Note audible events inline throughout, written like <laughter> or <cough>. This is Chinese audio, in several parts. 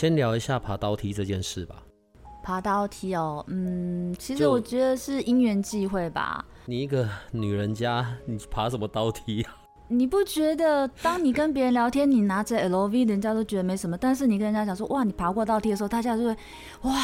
先聊一下爬刀梯这件事吧。爬刀梯哦，嗯，其实我觉得是因缘际会吧。你一个女人家，你爬什么刀梯啊？<laughs> 你不觉得，当你跟别人聊天，你拿着 LV，人家都觉得没什么，但是你跟人家讲说，哇，你爬过刀梯的时候，大家就会，哇，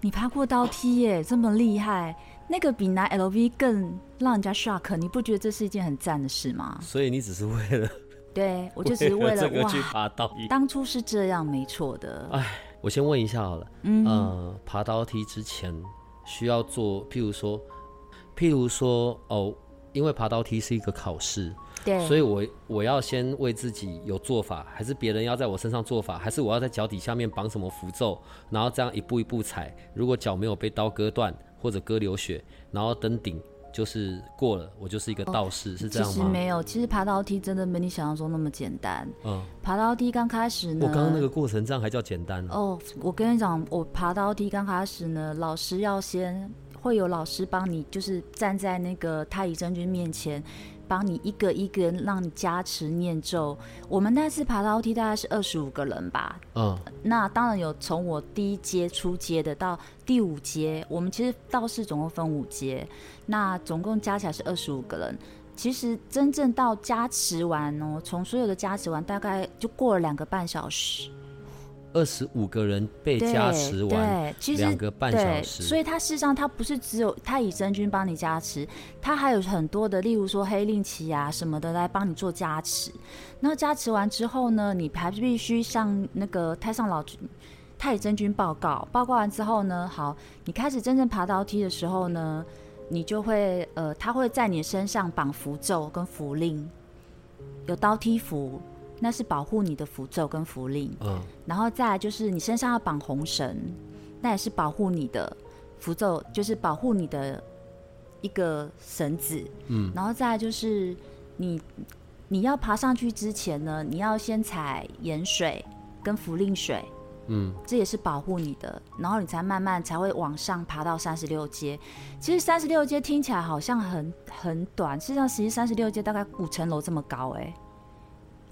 你爬过刀梯耶，这么厉害，那个比拿 LV 更让人家 shock，你不觉得这是一件很赞的事吗？所以你只是为了。对，我就只是为了，为了这个去爬刀梯。当初是这样，没错的。哎，我先问一下好了，嗯，呃，爬刀梯之前需要做，譬如说，譬如说，哦，因为爬刀梯是一个考试，对，所以我我要先为自己有做法，还是别人要在我身上做法，还是我要在脚底下面绑什么符咒，然后这样一步一步踩，如果脚没有被刀割断或者割流血，然后登顶。就是过了，我就是一个道士，哦、是这样吗？其实没有，其实爬楼梯真的没你想象中那么简单。嗯，爬楼梯刚开始呢，我刚刚那个过程这样还叫简单？哦，我跟你讲，我爬楼梯刚开始呢，老师要先会有老师帮你，就是站在那个太乙真君面前。帮你一个一个让你加持念咒。我们那次爬楼梯大概是二十五个人吧。嗯，那当然有从我第一阶初阶的到第五阶，我们其实道士总共分五阶，那总共加起来是二十五个人。其实真正到加持完哦，从所有的加持完，大概就过了两个半小时。二十五个人被加持完，两个半小时。所以他事实上他不是只有太乙真君帮你加持，他还有很多的，例如说黑令旗啊什么的来帮你做加持。那加持完之后呢，你还必须向那个太上老君、太乙真君报告。报告完之后呢，好，你开始真正爬刀梯的时候呢，你就会呃，他会在你身上绑符咒跟符令，有刀梯符。那是保护你的符咒跟符令，嗯，然后再来就是你身上要绑红绳，那也是保护你的符咒，就是保护你的一个绳子，嗯，然后再来就是你你要爬上去之前呢，你要先踩盐水跟符令水，嗯，这也是保护你的，然后你才慢慢才会往上爬到三十六阶。其实三十六阶听起来好像很很短，实际上实际三十六阶大概五层楼这么高，哎。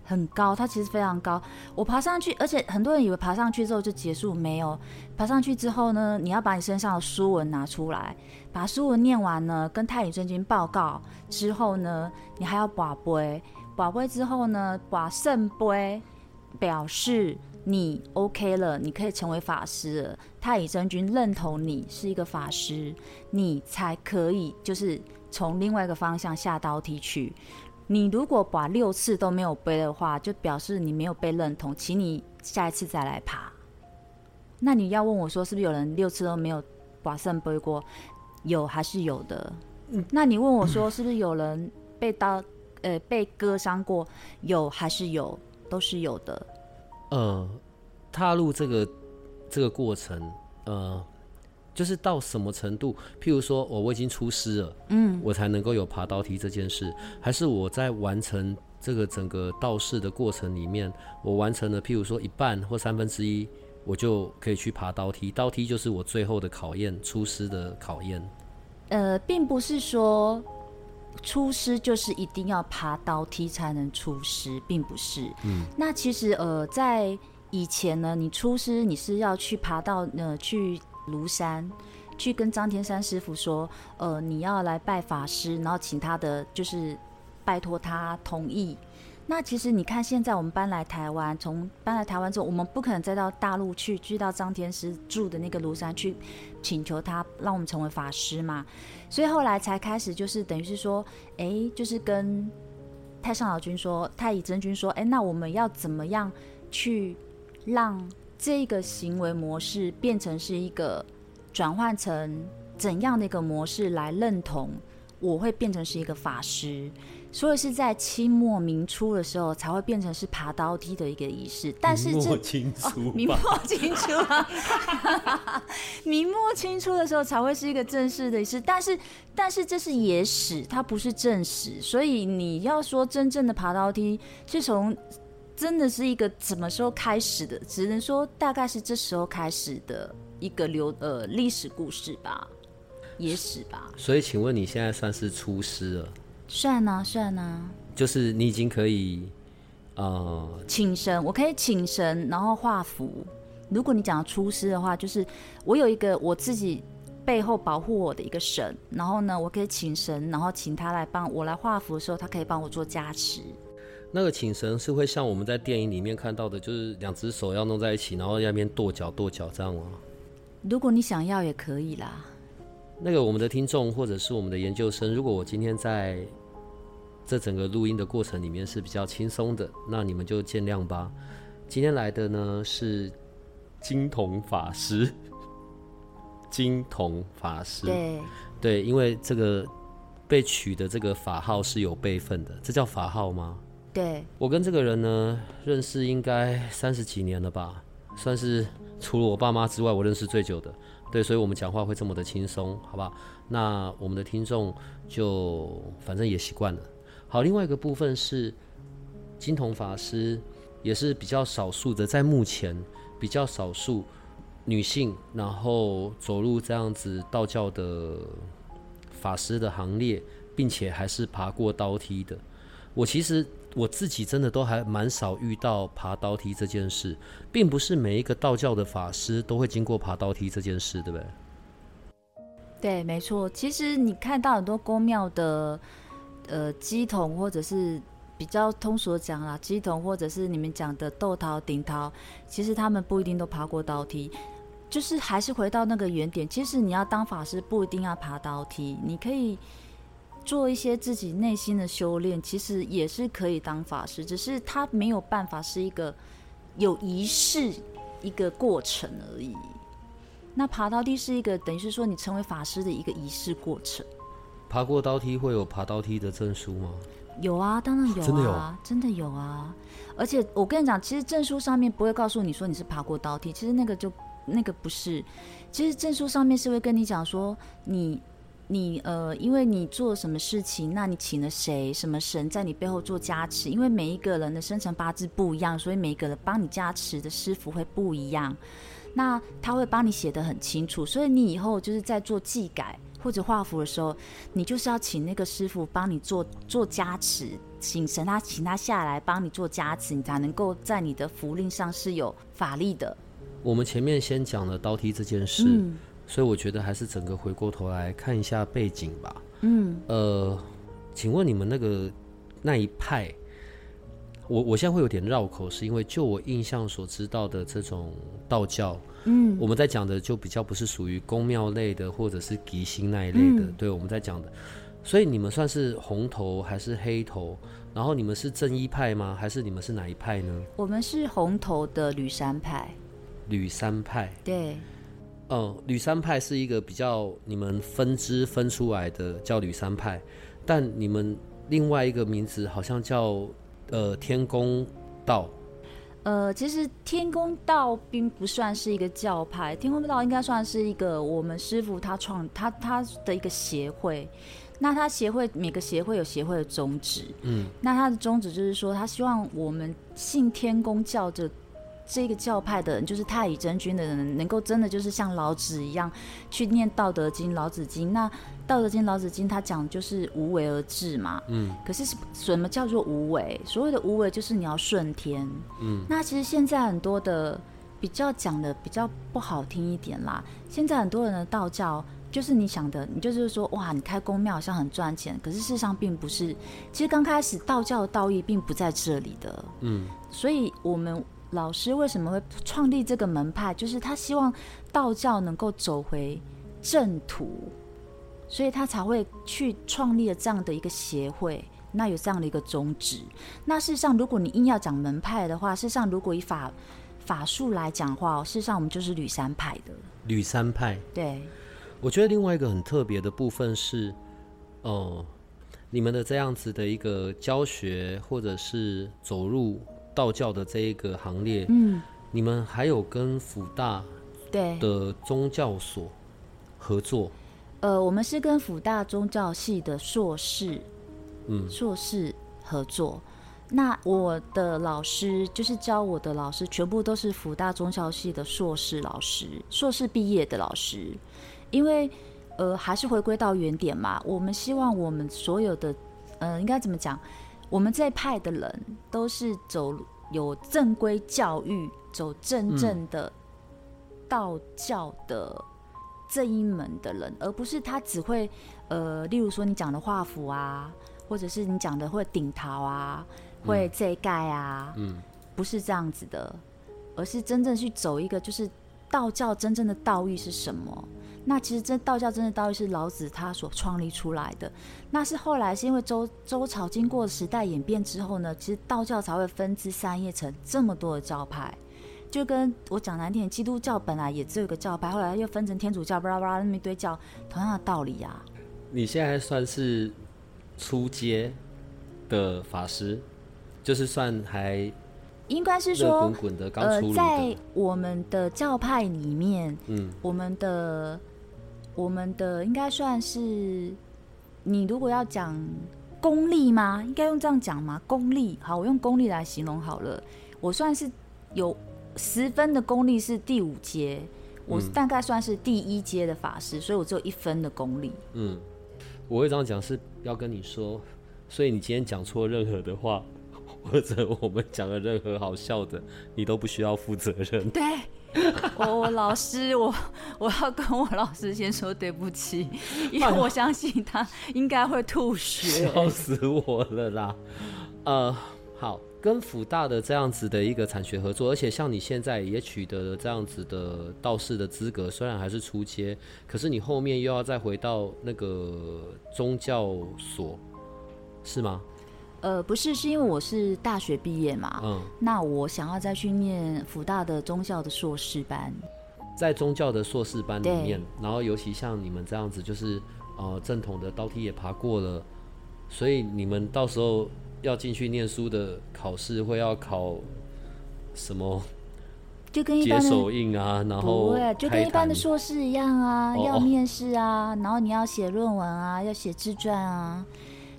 很高，它其实非常高。我爬上去，而且很多人以为爬上去之后就结束，没有。爬上去之后呢，你要把你身上的书文拿出来，把书文念完呢，跟太乙真君报告之后呢，你还要把杯，把杯之后呢，把圣杯，表示你 OK 了，你可以成为法师了。太乙真君认同你是一个法师，你才可以就是从另外一个方向下刀梯去。你如果把六次都没有背的话，就表示你没有被认同，请你下一次再来爬。那你要问我说，是不是有人六次都没有把圣背过？有还是有的？嗯。那你问我说，是不是有人被刀呃被割伤过？有还是有？都是有的。呃，踏入这个这个过程，呃。就是到什么程度？譬如说，我我已经出师了，嗯，我才能够有爬刀梯这件事，还是我在完成这个整个道士的过程里面，我完成了，譬如说一半或三分之一，我就可以去爬刀梯。刀梯就是我最后的考验，出师的考验。呃，并不是说出师就是一定要爬刀梯才能出师，并不是。嗯，那其实呃，在以前呢，你出师你是要去爬到呃去。庐山去跟张天山师傅说，呃，你要来拜法师，然后请他的就是拜托他同意。那其实你看，现在我们搬来台湾，从搬来台湾之后，我们不可能再到大陆去，去到张天师住的那个庐山去请求他让我们成为法师嘛。所以后来才开始，就是等于是说，哎、就是跟太上老君说，太乙真君说，哎、那我们要怎么样去让？这个行为模式变成是一个转换成怎样的一个模式来认同我会变成是一个法师？所以是在清末明初的时候才会变成是爬刀梯的一个仪式。<laughs> 但是明末清初，哦，明末清初啊，<laughs> 明末清初的时候才会是一个正式的仪式。但是，但是这是野史，它不是正史，所以你要说真正的爬刀梯是从。真的是一个什么时候开始的？只能说大概是这时候开始的一个流呃历史故事吧，野史吧。所以，请问你现在算是出师了？算啊，算啊。就是你已经可以呃请神，我可以请神，然后画符。如果你讲出师的话，就是我有一个我自己背后保护我的一个神，然后呢，我可以请神，然后请他来帮我来画符的时候，他可以帮我做加持。那个请神是会像我们在电影里面看到的，就是两只手要弄在一起，然后在那边跺脚跺脚这样吗？如果你想要也可以啦。那个我们的听众或者是我们的研究生，如果我今天在这整个录音的过程里面是比较轻松的，那你们就见谅吧。今天来的呢是金童法师，<laughs> 金童法师，对对，因为这个被取的这个法号是有辈分的，这叫法号吗？对，我跟这个人呢认识应该三十几年了吧，算是除了我爸妈之外我认识最久的。对，所以我们讲话会这么的轻松，好吧？那我们的听众就反正也习惯了。好，另外一个部分是金童法师，也是比较少数的，在目前比较少数女性，然后走入这样子道教的法师的行列，并且还是爬过刀梯的。我其实。我自己真的都还蛮少遇到爬刀梯这件事，并不是每一个道教的法师都会经过爬刀梯这件事，对不对？对，没错。其实你看到很多宫庙的呃鸡童，或者是比较通俗讲啦，鸡童或者是你们讲的斗桃、顶桃，其实他们不一定都爬过刀梯，就是还是回到那个原点。其实你要当法师，不一定要爬刀梯，你可以。做一些自己内心的修炼，其实也是可以当法师，只是他没有办法是一个有仪式一个过程而已。那爬刀梯是一个等于是说你成为法师的一个仪式过程。爬过刀梯会有爬刀梯的证书吗？有啊，当然有啊，真的有，真的有啊。而且我跟你讲，其实证书上面不会告诉你说你是爬过刀梯，其实那个就那个不是，其实证书上面是会跟你讲说你。你呃，因为你做什么事情，那你请了谁？什么神在你背后做加持？因为每一个人的生辰八字不一样，所以每一个人帮你加持的师傅会不一样。那他会帮你写得很清楚，所以你以后就是在做技改或者画符的时候，你就是要请那个师傅帮你做做加持，请神他请他下来帮你做加持，你才能够在你的符令上是有法力的。我们前面先讲了刀梯这件事。嗯所以我觉得还是整个回过头来看一下背景吧。嗯，呃，请问你们那个那一派，我我现在会有点绕口，是因为就我印象所知道的这种道教，嗯，我们在讲的就比较不是属于宫庙类的，或者是吉星那一类的。嗯、对，我们在讲的，所以你们算是红头还是黑头？然后你们是正一派吗？还是你们是哪一派呢？我们是红头的吕山派。吕山派，对。嗯，吕三派是一个比较你们分支分出来的，叫吕三派，但你们另外一个名字好像叫呃天公道。呃，其实天公道并不算是一个教派，天公道应该算是一个我们师傅他创他他的一个协会。那他协会每个协会有协会的宗旨，嗯，那他的宗旨就是说，他希望我们信天公教的。这个教派的人，就是太乙真君的人，能够真的就是像老子一样去念《道德经》《老子经》。那《道德经》《老子经》他讲就是无为而治嘛。嗯。可是什么叫做无为？所谓的无为就是你要顺天。嗯。那其实现在很多的比较讲的比较不好听一点啦。现在很多人的道教就是你想的，你就是说哇，你开公庙好像很赚钱，可是事实上并不是。其实刚开始道教的道义并不在这里的。嗯。所以我们。老师为什么会创立这个门派？就是他希望道教能够走回正途，所以他才会去创立了这样的一个协会。那有这样的一个宗旨。那事实上，如果你硬要讲门派的话，事实上，如果以法法术来讲的话，事实上我们就是吕山派的。吕山派。对。我觉得另外一个很特别的部分是，哦、呃，你们的这样子的一个教学，或者是走入道教的这一个行列，嗯，你们还有跟辅大对的宗教所合作？呃，我们是跟辅大宗教系的硕士，嗯，硕士合作。那我的老师就是教我的老师，全部都是辅大宗教系的硕士老师，硕士毕业的老师。因为，呃，还是回归到原点嘛，我们希望我们所有的，呃，应该怎么讲？我们这一派的人都是走有正规教育、走真正的道教的这一门的人，嗯、而不是他只会，呃，例如说你讲的画符啊，或者是你讲的会顶桃啊。会这一盖啊，嗯，不是这样子的，而是真正去走一个，就是道教真正的道义是什么？那其实这道教真的道义是老子他所创立出来的。那是后来是因为周周朝经过时代演变之后呢，其实道教才会分支三叶成这么多的教派。就跟我讲难听，基督教本来也只有一个教派，后来又分成天主教，巴拉巴拉那么一堆教，同样的道理呀、啊。你现在算是初阶的法师？就是算还应该是说，呃，在我们的教派里面，嗯，我们的我们的应该算是，你如果要讲功力吗？应该用这样讲吗？功力，好，我用功力来形容好了。我算是有十分的功力，是第五阶，我大概算是第一阶的法师，所以我只有一分的功力。嗯，我会这样讲是要跟你说，所以你今天讲错任何的话。或者我们讲的任何好笑的，你都不需要负责任。对，<laughs> 我我老师，我我要跟我老师先说对不起，因为我相信他应该会吐血，笑死我了啦。呃，好，跟辅大的这样子的一个产学合作，而且像你现在也取得了这样子的道士的资格，虽然还是初阶，可是你后面又要再回到那个宗教所，是吗？呃，不是，是因为我是大学毕业嘛，嗯，那我想要再去念福大的宗教的硕士班，在宗教的硕士班里面，然后尤其像你们这样子，就是呃正统的刀梯也爬过了，所以你们到时候要进去念书的考试会要考什么？就跟一般的手印啊，然后不会，就跟一般的硕士一样啊，哦、要面试啊，然后你要写论文啊，要写自传啊。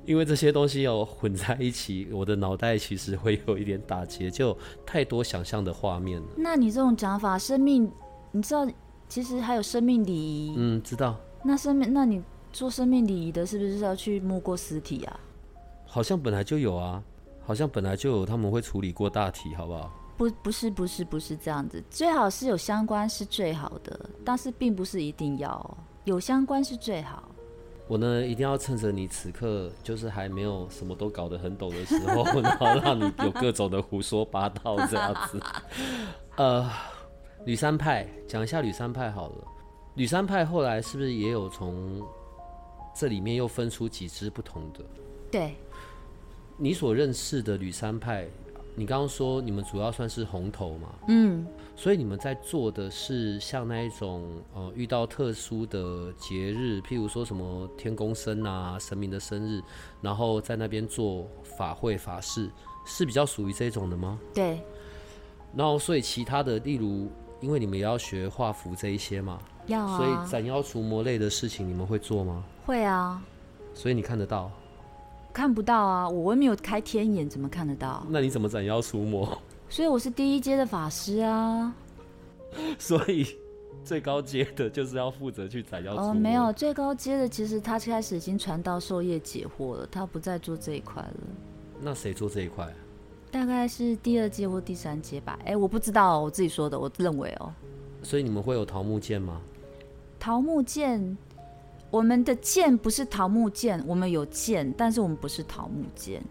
因为这些东西要混在一起，我的脑袋其实会有一点打结，就太多想象的画面了。那你这种讲法，生命，你知道，其实还有生命礼仪。嗯，知道。那生命，那你做生命礼仪的，是不是要去摸过尸体啊？好像本来就有啊，好像本来就有，他们会处理过大体，好不好？不，不是，不是，不是这样子。最好是有相关是最好的，但是并不是一定要有相关是最好。我呢，一定要趁着你此刻就是还没有什么都搞得很懂的时候，然后让你有各种的胡说八道这样子。<laughs> 呃，吕三派，讲一下吕三派好了。吕三派后来是不是也有从这里面又分出几支不同的？对，你所认识的吕三派。你刚刚说你们主要算是红头嘛？嗯，所以你们在做的是像那一种呃，遇到特殊的节日，譬如说什么天公生啊、神明的生日，然后在那边做法会法事，是比较属于这种的吗？对。然后，所以其他的，例如，因为你们也要学画符这一些嘛，要啊。所以斩妖除魔类的事情，你们会做吗？会啊。所以你看得到。看不到啊，我又没有开天眼，怎么看得到？那你怎么斩妖除魔？所以我是第一阶的法师啊。<laughs> 所以最高阶的就是要负责去斩妖除魔。哦，没有，最高阶的其实他开始已经传道授业解惑了，他不再做这一块了。那谁做这一块？大概是第二阶或第三阶吧。哎，我不知道，我自己说的，我认为哦。所以你们会有桃木剑吗？桃木剑。我们的剑不是桃木剑，我们有剑，但是我们不是桃木剑。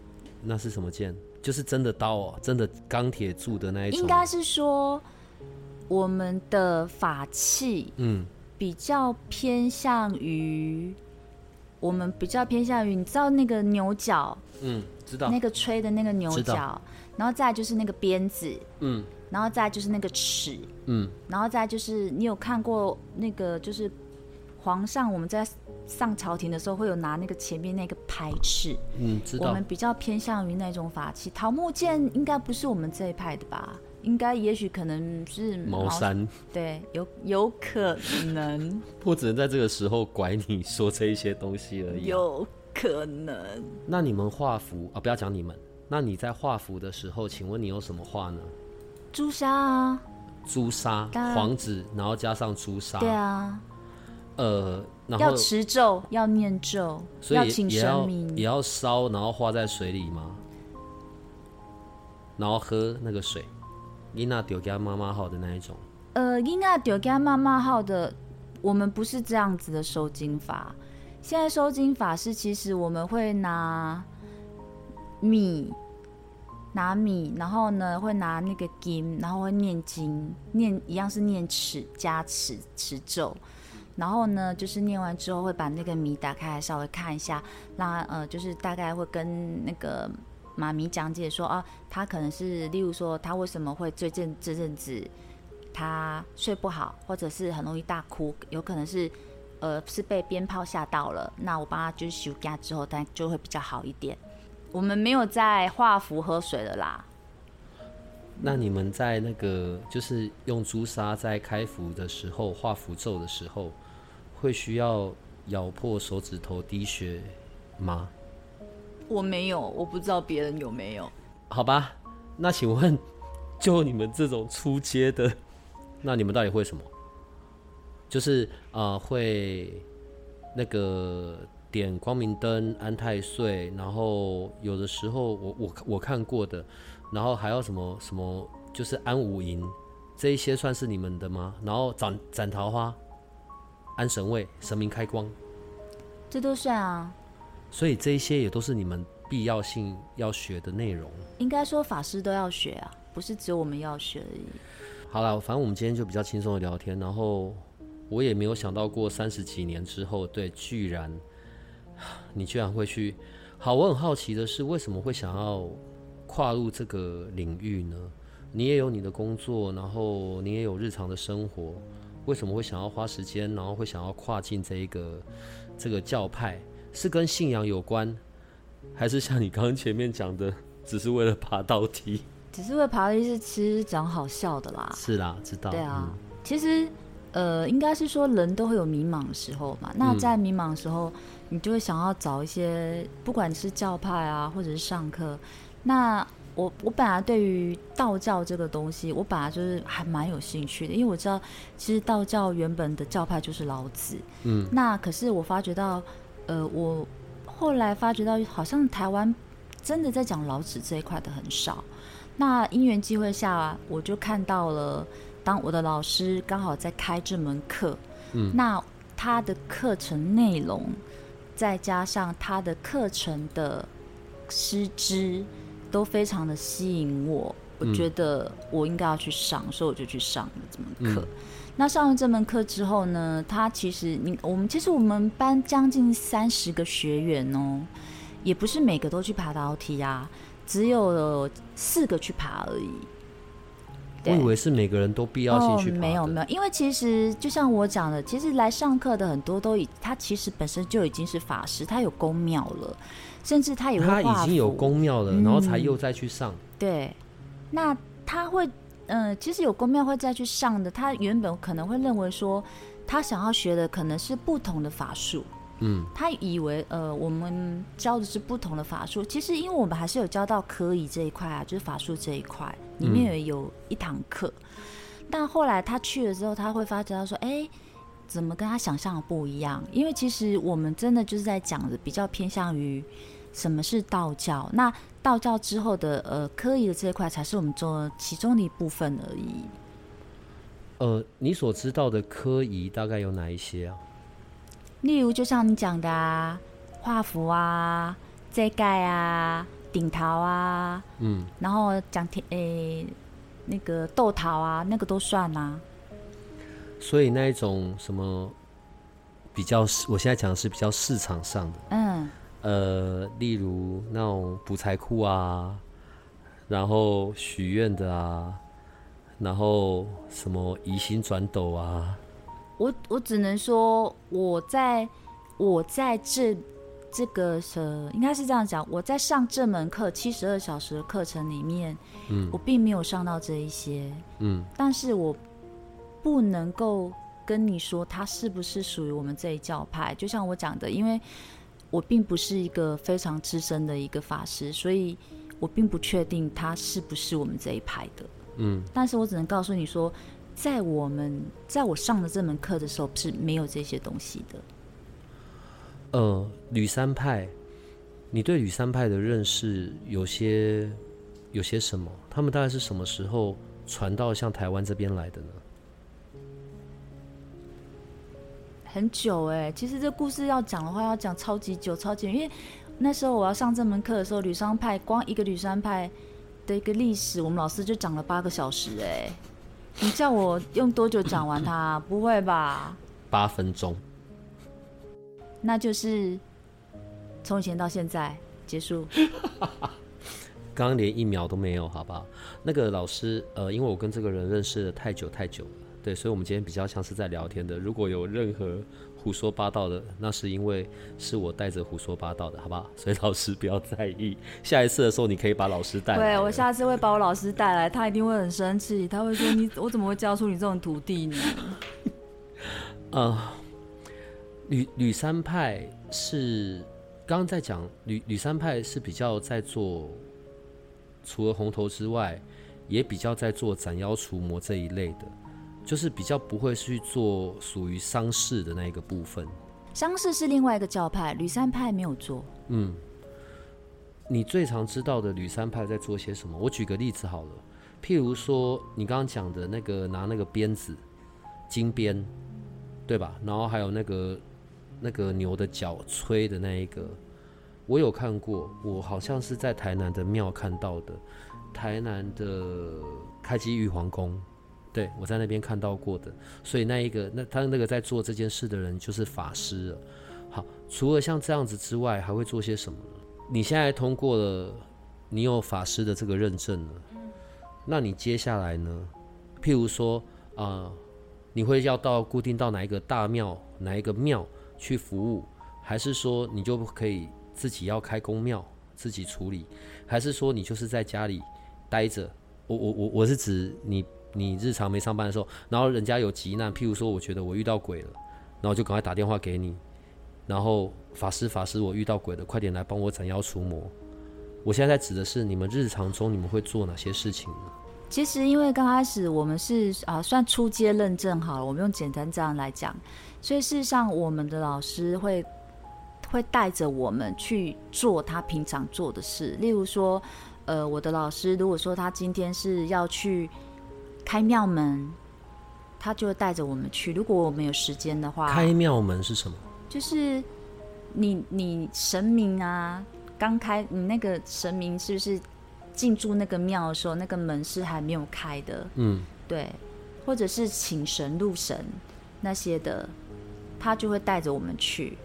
那是什么剑？就是真的刀哦，真的钢铁铸的那一种。应该是说，我们的法器，嗯，比较偏向于，我们比较偏向于，你知道那个牛角，嗯，知道那个吹的那个牛角，然后再就是那个鞭子，嗯，然后再就是那个尺，嗯，然后再就是你有看过那个就是。皇上，我们在上朝廷的时候会有拿那个前面那个排翅。嗯，知道。我们比较偏向于那种法器，桃木剑应该不是我们这一派的吧？应该也许可能是茅山。对，有有可能。<laughs> 我只能在这个时候拐你说这一些东西而已。有可能。那你们画符啊？不要讲你们。那你在画符的时候，请问你有什么画呢？朱砂啊。朱砂，黄纸，然后加上朱砂。对啊。呃，然后要持咒，要念咒，所以要请神明，也要烧，然后化在水里吗？然后喝那个水，伊娜丢给妈妈号的那一种。呃，伊娜丢给妈妈号的，我们不是这样子的收金法。现在收金法是，其实我们会拿米，拿米，然后呢会拿那个金，然后会念经，念一样是念持加持持咒。然后呢，就是念完之后会把那个谜打开来稍微看一下，那呃，就是大概会跟那个妈咪讲解说啊，他可能是，例如说他为什么会最近这阵子他睡不好，或者是很容易大哭，有可能是呃是被鞭炮吓到了。那我帮他就是休假之后，他就会比较好一点。我们没有在画符喝水了啦。那你们在那个就是用朱砂在开符的时候画符咒的时候，会需要咬破手指头滴血吗？我没有，我不知道别人有没有。好吧，那请问，就你们这种出街的，那你们到底会什么？就是啊、呃，会那个点光明灯、安太岁，然后有的时候我我我看过的。然后还有什么什么，就是安五营，这一些算是你们的吗？然后斩斩桃花，安神位，神明开光，这都算啊。所以这一些也都是你们必要性要学的内容。应该说法师都要学啊，不是只有我们要学而已。好了，反正我们今天就比较轻松的聊天。然后我也没有想到过三十几年之后，对，居然你居然会去。好，我很好奇的是，为什么会想要？跨入这个领域呢，你也有你的工作，然后你也有日常的生活，为什么会想要花时间，然后会想要跨进这一个这个教派？是跟信仰有关，还是像你刚刚前面讲的，只是为了爬楼梯？只是为了爬楼梯是其实讲好笑的啦。是啦，知道。对啊，嗯、其实呃，应该是说人都会有迷茫的时候嘛。那在迷茫的时候，嗯、你就会想要找一些，不管是教派啊，或者是上课。那我我本来对于道教这个东西，我本来就是还蛮有兴趣的，因为我知道其实道教原本的教派就是老子。嗯。那可是我发觉到，呃，我后来发觉到，好像台湾真的在讲老子这一块的很少。那因缘机会下，我就看到了，当我的老师刚好在开这门课。嗯。那他的课程内容，再加上他的课程的师资。都非常的吸引我，我觉得我应该要去上，嗯、所以我就去上了这门课。嗯、那上了这门课之后呢，他其实你我们其实我们班将近三十个学员哦，也不是每个都去爬楼梯啊，只有四个去爬而已。我以为是每个人都必要性去爬。哦，没有没有，因为其实就像我讲的，其实来上课的很多都已，他其实本身就已经是法师，他有宫庙了。甚至他也会，他已经有宫庙了，嗯、然后才又再去上。对，那他会，嗯、呃，其实有宫庙会再去上的。他原本可能会认为说，他想要学的可能是不同的法术。嗯，他以为，呃，我们教的是不同的法术。其实，因为我们还是有教到科仪这一块啊，就是法术这一块，里面有有一堂课。嗯、但后来他去了之后，他会发觉到说，哎，怎么跟他想象的不一样？因为其实我们真的就是在讲的比较偏向于。什么是道教？那道教之后的呃科仪的这一块，才是我们做其中的一部分而已。呃，你所知道的科仪大概有哪一些啊？例如，就像你讲的啊，画符啊，遮盖啊，顶桃啊，嗯，然后讲天诶，那个斗桃啊，那个都算啊。所以那一种什么比较，我现在讲的是比较市场上的，嗯。呃，例如那种补财库啊，然后许愿的啊，然后什么移星转斗啊。我我只能说，我在我在这这个呃，应该是这样讲，我在上这门课七十二小时的课程里面，嗯，我并没有上到这一些，嗯，但是我不能够跟你说他是不是属于我们这一教派。就像我讲的，因为我并不是一个非常资深的一个法师，所以我并不确定他是不是我们这一派的，嗯，但是我只能告诉你说。在我们在我上的这门课的时候是没有这些东西的。呃，吕三派，你对吕三派的认识有些有些什么？他们大概是什么时候传到像台湾这边来的呢？很久哎、欸，其实这故事要讲的话要讲超级久，超级久，因为那时候我要上这门课的时候，吕商派光一个吕商派的一个历史，我们老师就讲了八个小时哎、欸。你叫我用多久讲完它？<laughs> 不会吧？八分钟。那就是从以前到现在结束。<laughs> 刚刚连一秒都没有，好不好？那个老师，呃，因为我跟这个人认识了太久太久了，对，所以我们今天比较像是在聊天的。如果有任何胡说八道的，那是因为是我带着胡说八道的，好不好？所以老师不要在意。下一次的时候，你可以把老师带来。对，我下次会把我老师带来，他一定会很生气，他会说：“你我怎么会教出你这种徒弟呢？<laughs> ”呃，吕吕三派是刚刚在讲吕吕三派是比较在做，除了红头之外，也比较在做斩妖除魔这一类的。就是比较不会去做属于丧事的那一个部分，丧事是另外一个教派，吕三派没有做。嗯，你最常知道的吕三派在做些什么？我举个例子好了，譬如说你刚刚讲的那个拿那个鞭子，金鞭，对吧？然后还有那个那个牛的角吹的那一个，我有看过，我好像是在台南的庙看到的，台南的开基玉皇宫。对，我在那边看到过的，所以那一个，那他那个在做这件事的人就是法师了。好，除了像这样子之外，还会做些什么呢？你现在通过了，你有法师的这个认证了，那你接下来呢？譬如说啊、呃，你会要到固定到哪一个大庙、哪一个庙去服务，还是说你就可以自己要开宫庙自己处理，还是说你就是在家里待着？我我我我是指你。你日常没上班的时候，然后人家有急难，譬如说，我觉得我遇到鬼了，然后就赶快打电话给你，然后法师法师，我遇到鬼了，快点来帮我斩妖除魔。我现在在指的是你们日常中你们会做哪些事情呢？其实因为刚开始我们是啊算初阶认证好了，我们用简单这样来讲，所以事实上我们的老师会会带着我们去做他平常做的事，例如说，呃，我的老师如果说他今天是要去。开庙门，他就会带着我们去。如果我们有时间的话，开庙门是什么？就是你你神明啊，刚开你那个神明是不是进驻那个庙的时候，那个门是还没有开的？嗯，对，或者是请神入神那些的，他就会带着我们去，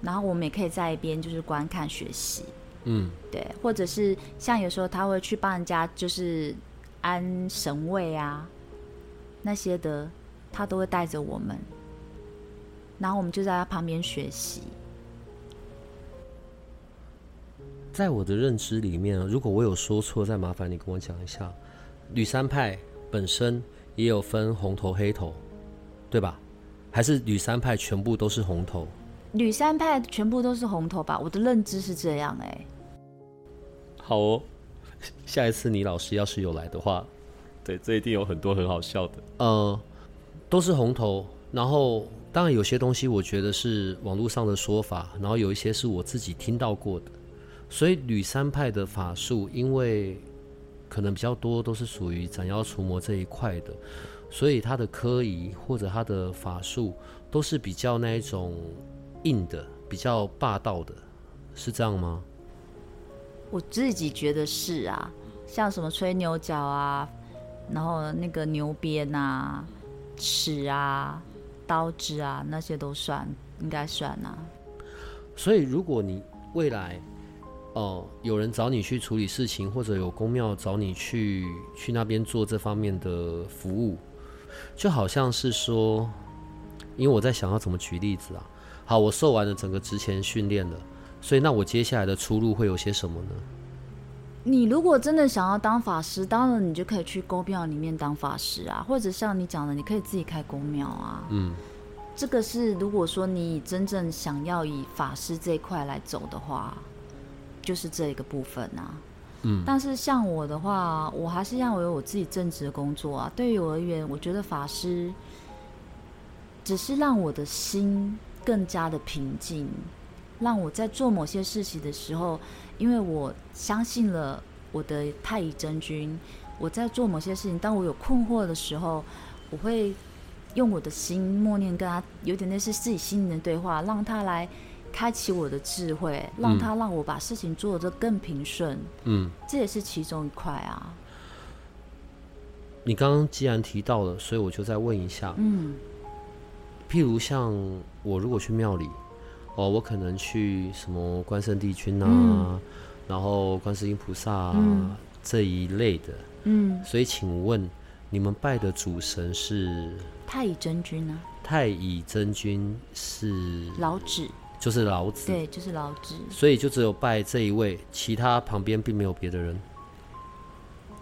然后我们也可以在一边就是观看学习。嗯，对，或者是像有时候他会去帮人家就是。安神位啊，那些的，他都会带着我们，然后我们就在他旁边学习。在我的认知里面，如果我有说错，再麻烦你跟我讲一下。吕三派本身也有分红头黑头，对吧？还是吕三派全部都是红头？吕三派全部都是红头吧？我的认知是这样哎、欸。好哦。下一次你老师要是有来的话，对，这一定有很多很好笑的。呃，都是红头，然后当然有些东西我觉得是网络上的说法，然后有一些是我自己听到过的。所以吕三派的法术，因为可能比较多都是属于斩妖除魔这一块的，所以他的科仪或者他的法术都是比较那一种硬的，比较霸道的，是这样吗？我自己觉得是啊，像什么吹牛角啊，然后那个牛鞭啊、尺啊、刀子啊，那些都算，应该算啊。所以，如果你未来哦、呃、有人找你去处理事情，或者有公庙找你去去那边做这方面的服务，就好像是说，因为我在想要怎么举例子啊。好，我受完了整个职前训练了，所以那我接下来的出路会有些什么呢？你如果真的想要当法师，当然你就可以去公庙里面当法师啊，或者像你讲的，你可以自己开公庙啊。嗯，这个是如果说你真正想要以法师这一块来走的话，就是这一个部分啊。嗯，但是像我的话，我还是要有我自己正职的工作啊。对于我而言，我觉得法师只是让我的心更加的平静，让我在做某些事情的时候。因为我相信了我的太乙真君，我在做某些事情，当我有困惑的时候，我会用我的心默念，跟他有点类似自己心灵的对话，让他来开启我的智慧，让他让我把事情做得更平顺。嗯，这也是其中一块啊。你刚刚既然提到了，所以我就再问一下。嗯，譬如像我如果去庙里。哦，我可能去什么关圣帝君啊，嗯、然后观世音菩萨啊、嗯、这一类的。嗯，所以请问你们拜的主神是太乙真君呢？太乙真君是老子，就是老子，对，就是老子。所以就只有拜这一位，其他旁边并没有别的人。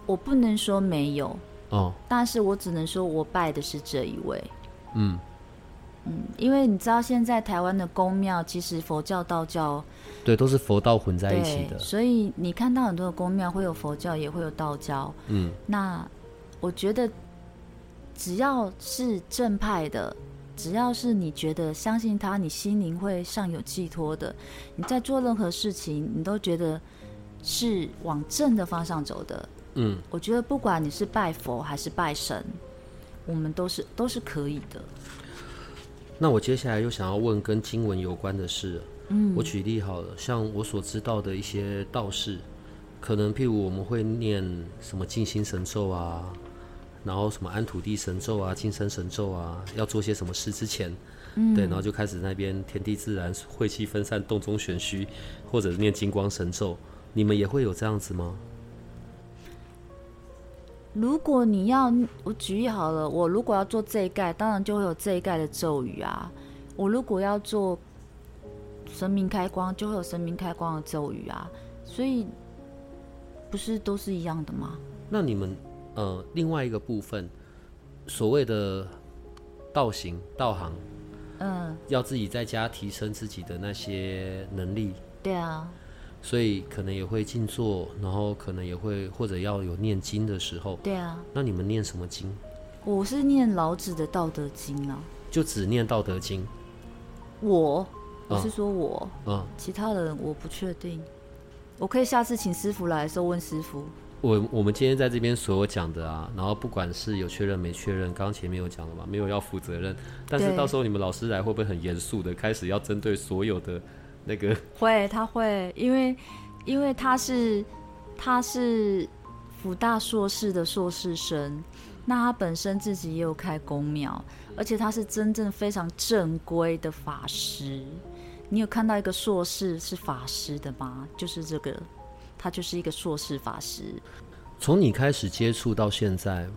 我不能说没有哦，但是我只能说我拜的是这一位。嗯。嗯，因为你知道现在台湾的宫庙其实佛教、道教，对，都是佛道混在一起的。所以你看到很多的宫庙会有佛教，也会有道教。嗯，那我觉得只要是正派的，只要是你觉得相信他，你心灵会上有寄托的，你在做任何事情，你都觉得是往正的方向走的。嗯，我觉得不管你是拜佛还是拜神，我们都是都是可以的。那我接下来又想要问跟经文有关的事。嗯，我举例好了，像我所知道的一些道士，可能譬如我们会念什么静心神咒啊，然后什么安土地神咒啊、金身神咒啊，要做些什么事之前，嗯，对，然后就开始那边天地自然、晦气分散、洞中玄虚，或者是念金光神咒，你们也会有这样子吗？如果你要我举例好了，我如果要做这一盖，当然就会有这一盖的咒语啊。我如果要做神明开光，就会有神明开光的咒语啊。所以不是都是一样的吗？那你们呃，另外一个部分，所谓的道行道行，嗯，要自己在家提升自己的那些能力。对啊。所以可能也会静坐，然后可能也会或者要有念经的时候。对啊。那你们念什么经？我是念老子的《道德经》啊。就只念《道德经》。我，我是说我，嗯，其他人我不确定。我可以下次请师傅来的时候问师傅。我我们今天在这边所有讲的啊，然后不管是有确认没确认，刚刚前面有讲了嘛，没有要负责任。但是到时候你们老师来会不会很严肃的开始要针对所有的？那个 <laughs> 会，他会，因为因为他是他是辅大硕士的硕士生，那他本身自己也有开公庙，而且他是真正非常正规的法师。你有看到一个硕士是法师的吗？就是这个，他就是一个硕士法师。从你开始接触到现在，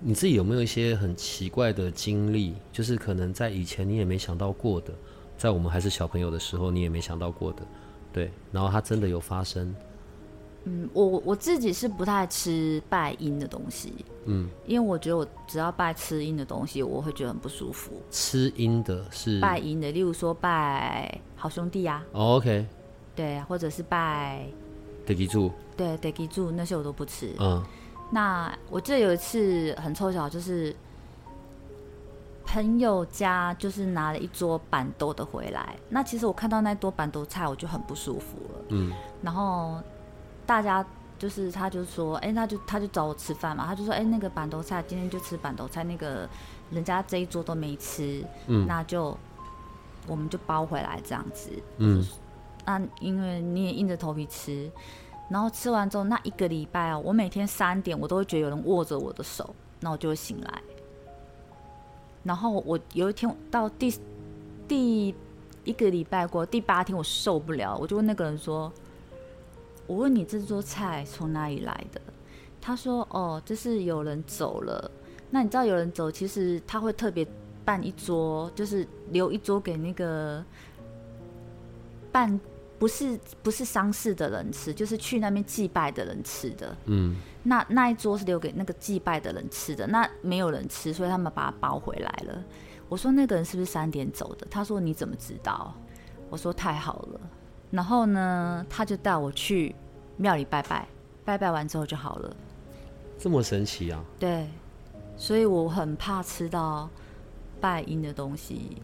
你自己有没有一些很奇怪的经历？就是可能在以前你也没想到过的。在我们还是小朋友的时候，你也没想到过的，对。然后它真的有发生。嗯，我我自己是不太吃拜阴的东西，嗯，因为我觉得我只要拜吃阴的东西，我会觉得很不舒服。吃阴的是拜阴的，例如说拜好兄弟啊。哦，OK。对，或者是拜地基主。对，地基主那些我都不吃。嗯。那我记得有一次很凑巧，就是。朋友家就是拿了一桌板豆的回来，那其实我看到那桌板豆菜我就很不舒服了。嗯，然后大家就是他就说，哎、欸，那就他就找我吃饭嘛，他就说，哎、欸，那个板豆菜今天就吃板豆菜，那个人家这一桌都没吃，嗯，那就我们就包回来这样子。嗯，那因为你也硬着头皮吃，然后吃完之后那一个礼拜哦，我每天三点我都会觉得有人握着我的手，那我就会醒来。然后我有一天到第第一个礼拜过第八天，我受不了，我就问那个人说：“我问你这桌菜从哪里来的？”他说：“哦，就是有人走了。那你知道有人走，其实他会特别办一桌，就是留一桌给那个办不是不是丧事的人吃，就是去那边祭拜的人吃的。嗯，那那一桌是留给那个祭拜的人吃的，那没有人吃，所以他们把它包回来了。我说那个人是不是三点走的？他说你怎么知道？我说太好了。然后呢，他就带我去庙里拜拜，拜拜完之后就好了。这么神奇啊？对，所以我很怕吃到拜阴的东西。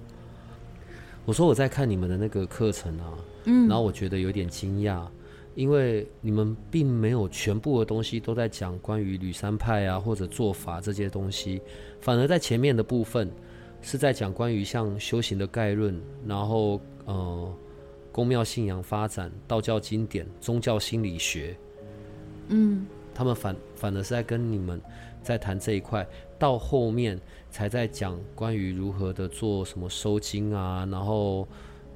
我说我在看你们的那个课程啊，嗯，然后我觉得有点惊讶，因为你们并没有全部的东西都在讲关于吕山派啊或者做法这些东西，反而在前面的部分是在讲关于像修行的概论，然后呃宫庙信仰发展、道教经典、宗教心理学，嗯。他们反反而是在跟你们在谈这一块，到后面才在讲关于如何的做什么收金啊，然后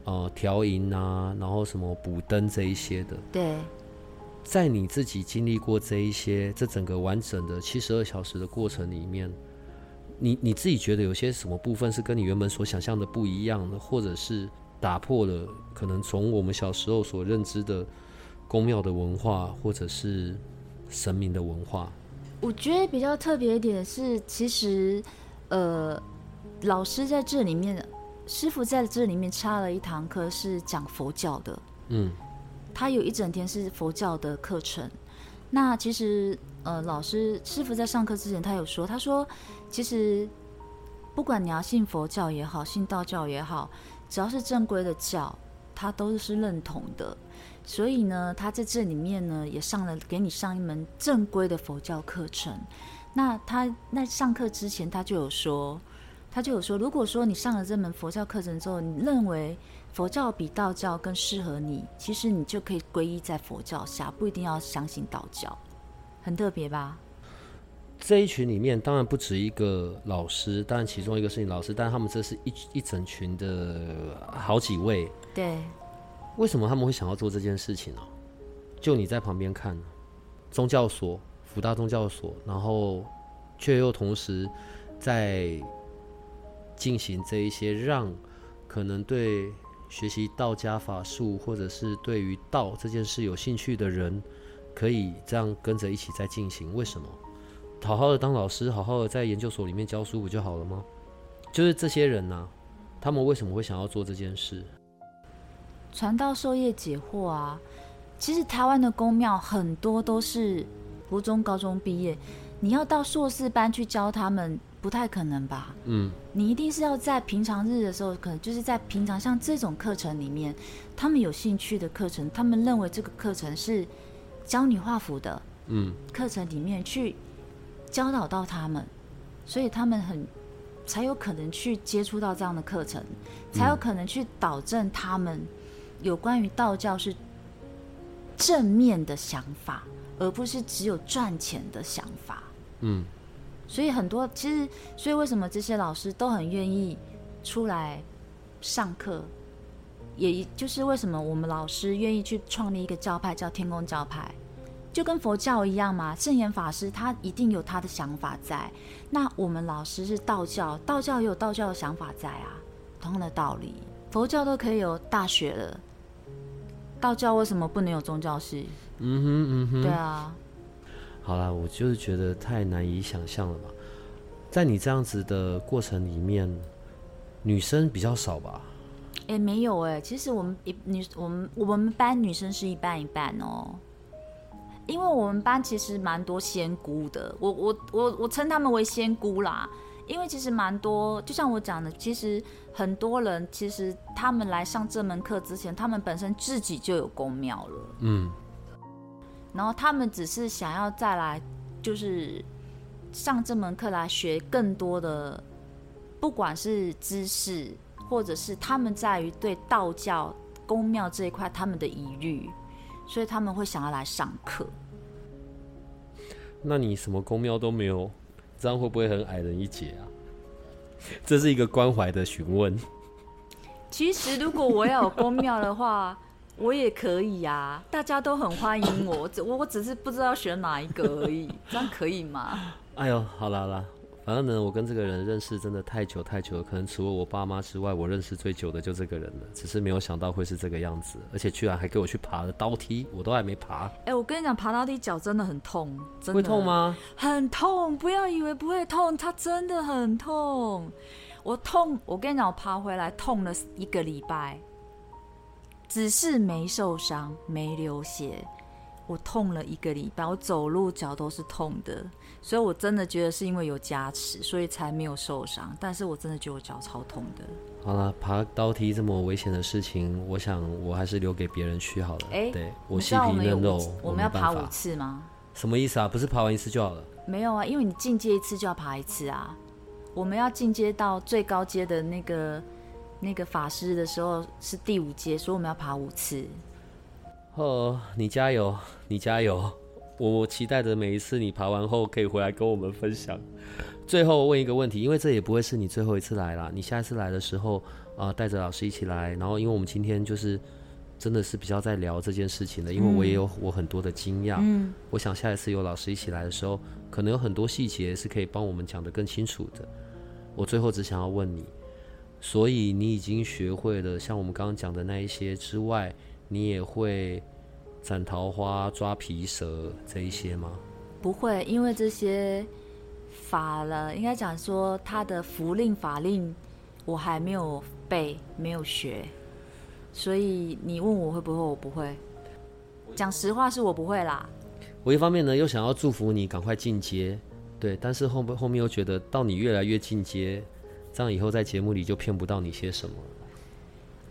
呃调银啊，然后什么补灯这一些的。对，在你自己经历过这一些这整个完整的七十二小时的过程里面，你你自己觉得有些什么部分是跟你原本所想象的不一样的，或者是打破了可能从我们小时候所认知的宫庙的文化，或者是。神明的文化，我觉得比较特别一点是，其实，呃，老师在这里面，师傅在这里面插了一堂课是讲佛教的，嗯，他有一整天是佛教的课程。那其实，呃，老师师傅在上课之前，他有说，他说，其实不管你要信佛教也好，信道教也好，只要是正规的教，他都是认同的。所以呢，他在这里面呢也上了，给你上一门正规的佛教课程。那他那上课之前，他就有说，他就有说，如果说你上了这门佛教课程之后，你认为佛教比道教更适合你，其实你就可以皈依在佛教下，不一定要相信道教。很特别吧？这一群里面当然不止一个老师，当然其中一个是你老师，但他们这是一一整群的好几位。对。为什么他们会想要做这件事情呢？就你在旁边看，宗教所、辅大宗教所，然后却又同时在进行这一些让可能对学习道家法术，或者是对于道这件事有兴趣的人，可以这样跟着一起在进行。为什么？好好的当老师，好好的在研究所里面教书不就好了吗？就是这些人呢，他们为什么会想要做这件事？传道授业解惑啊！其实台湾的宫庙很多都是国中、高中毕业，你要到硕士班去教他们，不太可能吧？嗯，你一定是要在平常日的时候，可能就是在平常像这种课程里面，他们有兴趣的课程，他们认为这个课程是教你画符的，嗯，课程里面去教导到他们，所以他们很才有可能去接触到这样的课程，才有可能去导正他们。有关于道教是正面的想法，而不是只有赚钱的想法。嗯，所以很多其实，所以为什么这些老师都很愿意出来上课，也就是为什么我们老师愿意去创立一个教派叫天宫教派，就跟佛教一样嘛。圣严法师他一定有他的想法在，那我们老师是道教，道教也有道教的想法在啊，同样的道理，佛教都可以有大学了。道教为什么不能有宗教系？嗯哼嗯哼，对啊。好啦，我就是觉得太难以想象了吧。在你这样子的过程里面，女生比较少吧？哎、欸，没有哎、欸，其实我们一女我们我们班女生是一半一半哦。因为我们班其实蛮多仙姑的，我我我我称他们为仙姑啦。因为其实蛮多，就像我讲的，其实很多人其实他们来上这门课之前，他们本身自己就有宫庙了，嗯，然后他们只是想要再来，就是上这门课来学更多的，不管是知识，或者是他们在于对道教宫庙这一块他们的疑虑，所以他们会想要来上课。那你什么宫庙都没有？这样会不会很矮人一截啊？<laughs> 这是一个关怀的询问。其实，如果我要有公庙的话，我也可以呀。大家都很欢迎我，我我只是不知道选哪一个而已。这样可以吗？<laughs> 哎呦，好了好了，反正呢，我跟这个人认识真的太久太久了，可能除了我爸妈之外，我认识最久的就这个人了。只是没有想到会是这个样子，而且居然还给我去爬了刀梯，我都还没爬。哎、欸，我跟你讲，爬刀梯脚真的很痛，真的会痛吗？很痛，不要以为不会痛，它真的很痛。我痛，我跟你讲，我爬回来痛了一个礼拜，只是没受伤，没流血。我痛了一个礼拜，我走路脚都是痛的，所以我真的觉得是因为有加持，所以才没有受伤。但是我真的觉得我脚超痛的。好了，爬刀梯这么危险的事情，我想我还是留给别人去好了。哎、欸，对我细皮嫩肉，我们要爬五次吗？什么意思啊？不是爬完一次就好了？没有啊，因为你进阶一次就要爬一次啊。我们要进阶到最高阶的那个那个法师的时候是第五阶，所以我们要爬五次。哦，你加油，你加油！我期待着每一次你爬完后可以回来跟我们分享。最后问一个问题，因为这也不会是你最后一次来了。你下一次来的时候啊，带着老师一起来。然后，因为我们今天就是真的是比较在聊这件事情的，因为我也有我很多的惊讶。嗯，我想下一次有老师一起来的时候，可能有很多细节是可以帮我们讲得更清楚的。我最后只想要问你，所以你已经学会了像我们刚刚讲的那一些之外，你也会斩桃花、抓皮蛇这一些吗？不会，因为这些法了，应该讲说他的符令法令，我还没有背，没有学，所以你问我会不会，我不会。讲实话，是我不会啦。我一方面呢，又想要祝福你赶快进阶，对，但是后后面又觉得，到你越来越进阶，这样以后在节目里就骗不到你些什么。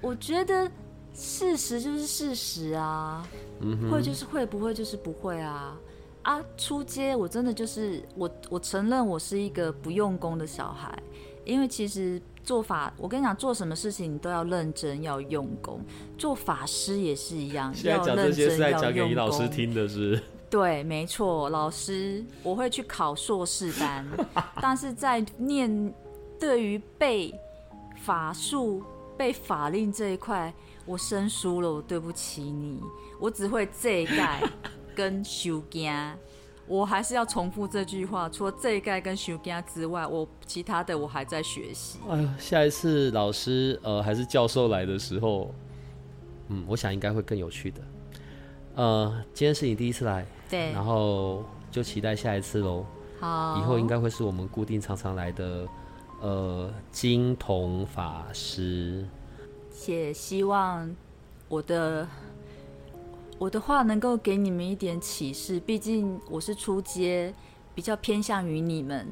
我觉得。事实就是事实啊，嗯、会就是会，不会就是不会啊。啊，出街我真的就是我，我承认我是一个不用功的小孩，因为其实做法，我跟你讲，做什么事情你都要认真，要用功。做法师也是一样，要认真，要用功。现在讲这些是在讲给你老师听的是，是？对，没错，老师，我会去考硕士班，但是在念对于背法术、背法令这一块。我生疏了，我对不起你。我只会这一盖跟修家，我还是要重复这句话。除了这一盖跟修家之外，我其他的我还在学习。哎呀，下一次老师呃还是教授来的时候，嗯，我想应该会更有趣的。呃，今天是你第一次来，对，然后就期待下一次喽。好，以后应该会是我们固定常常来的呃金童法师。也希望我的我的话能够给你们一点启示，毕竟我是出街，比较偏向于你们。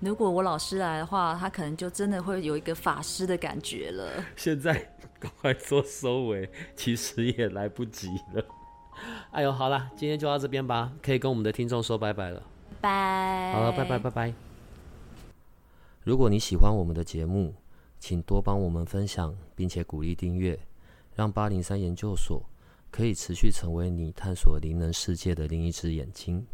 如果我老师来的话，他可能就真的会有一个法师的感觉了。现在赶快做收尾，其实也来不及了。<laughs> 哎呦，好了，今天就到这边吧，可以跟我们的听众说拜拜了。拜。好了，拜拜拜拜。如果你喜欢我们的节目，请多帮我们分享，并且鼓励订阅，让八零三研究所可以持续成为你探索灵能世界的另一只眼睛。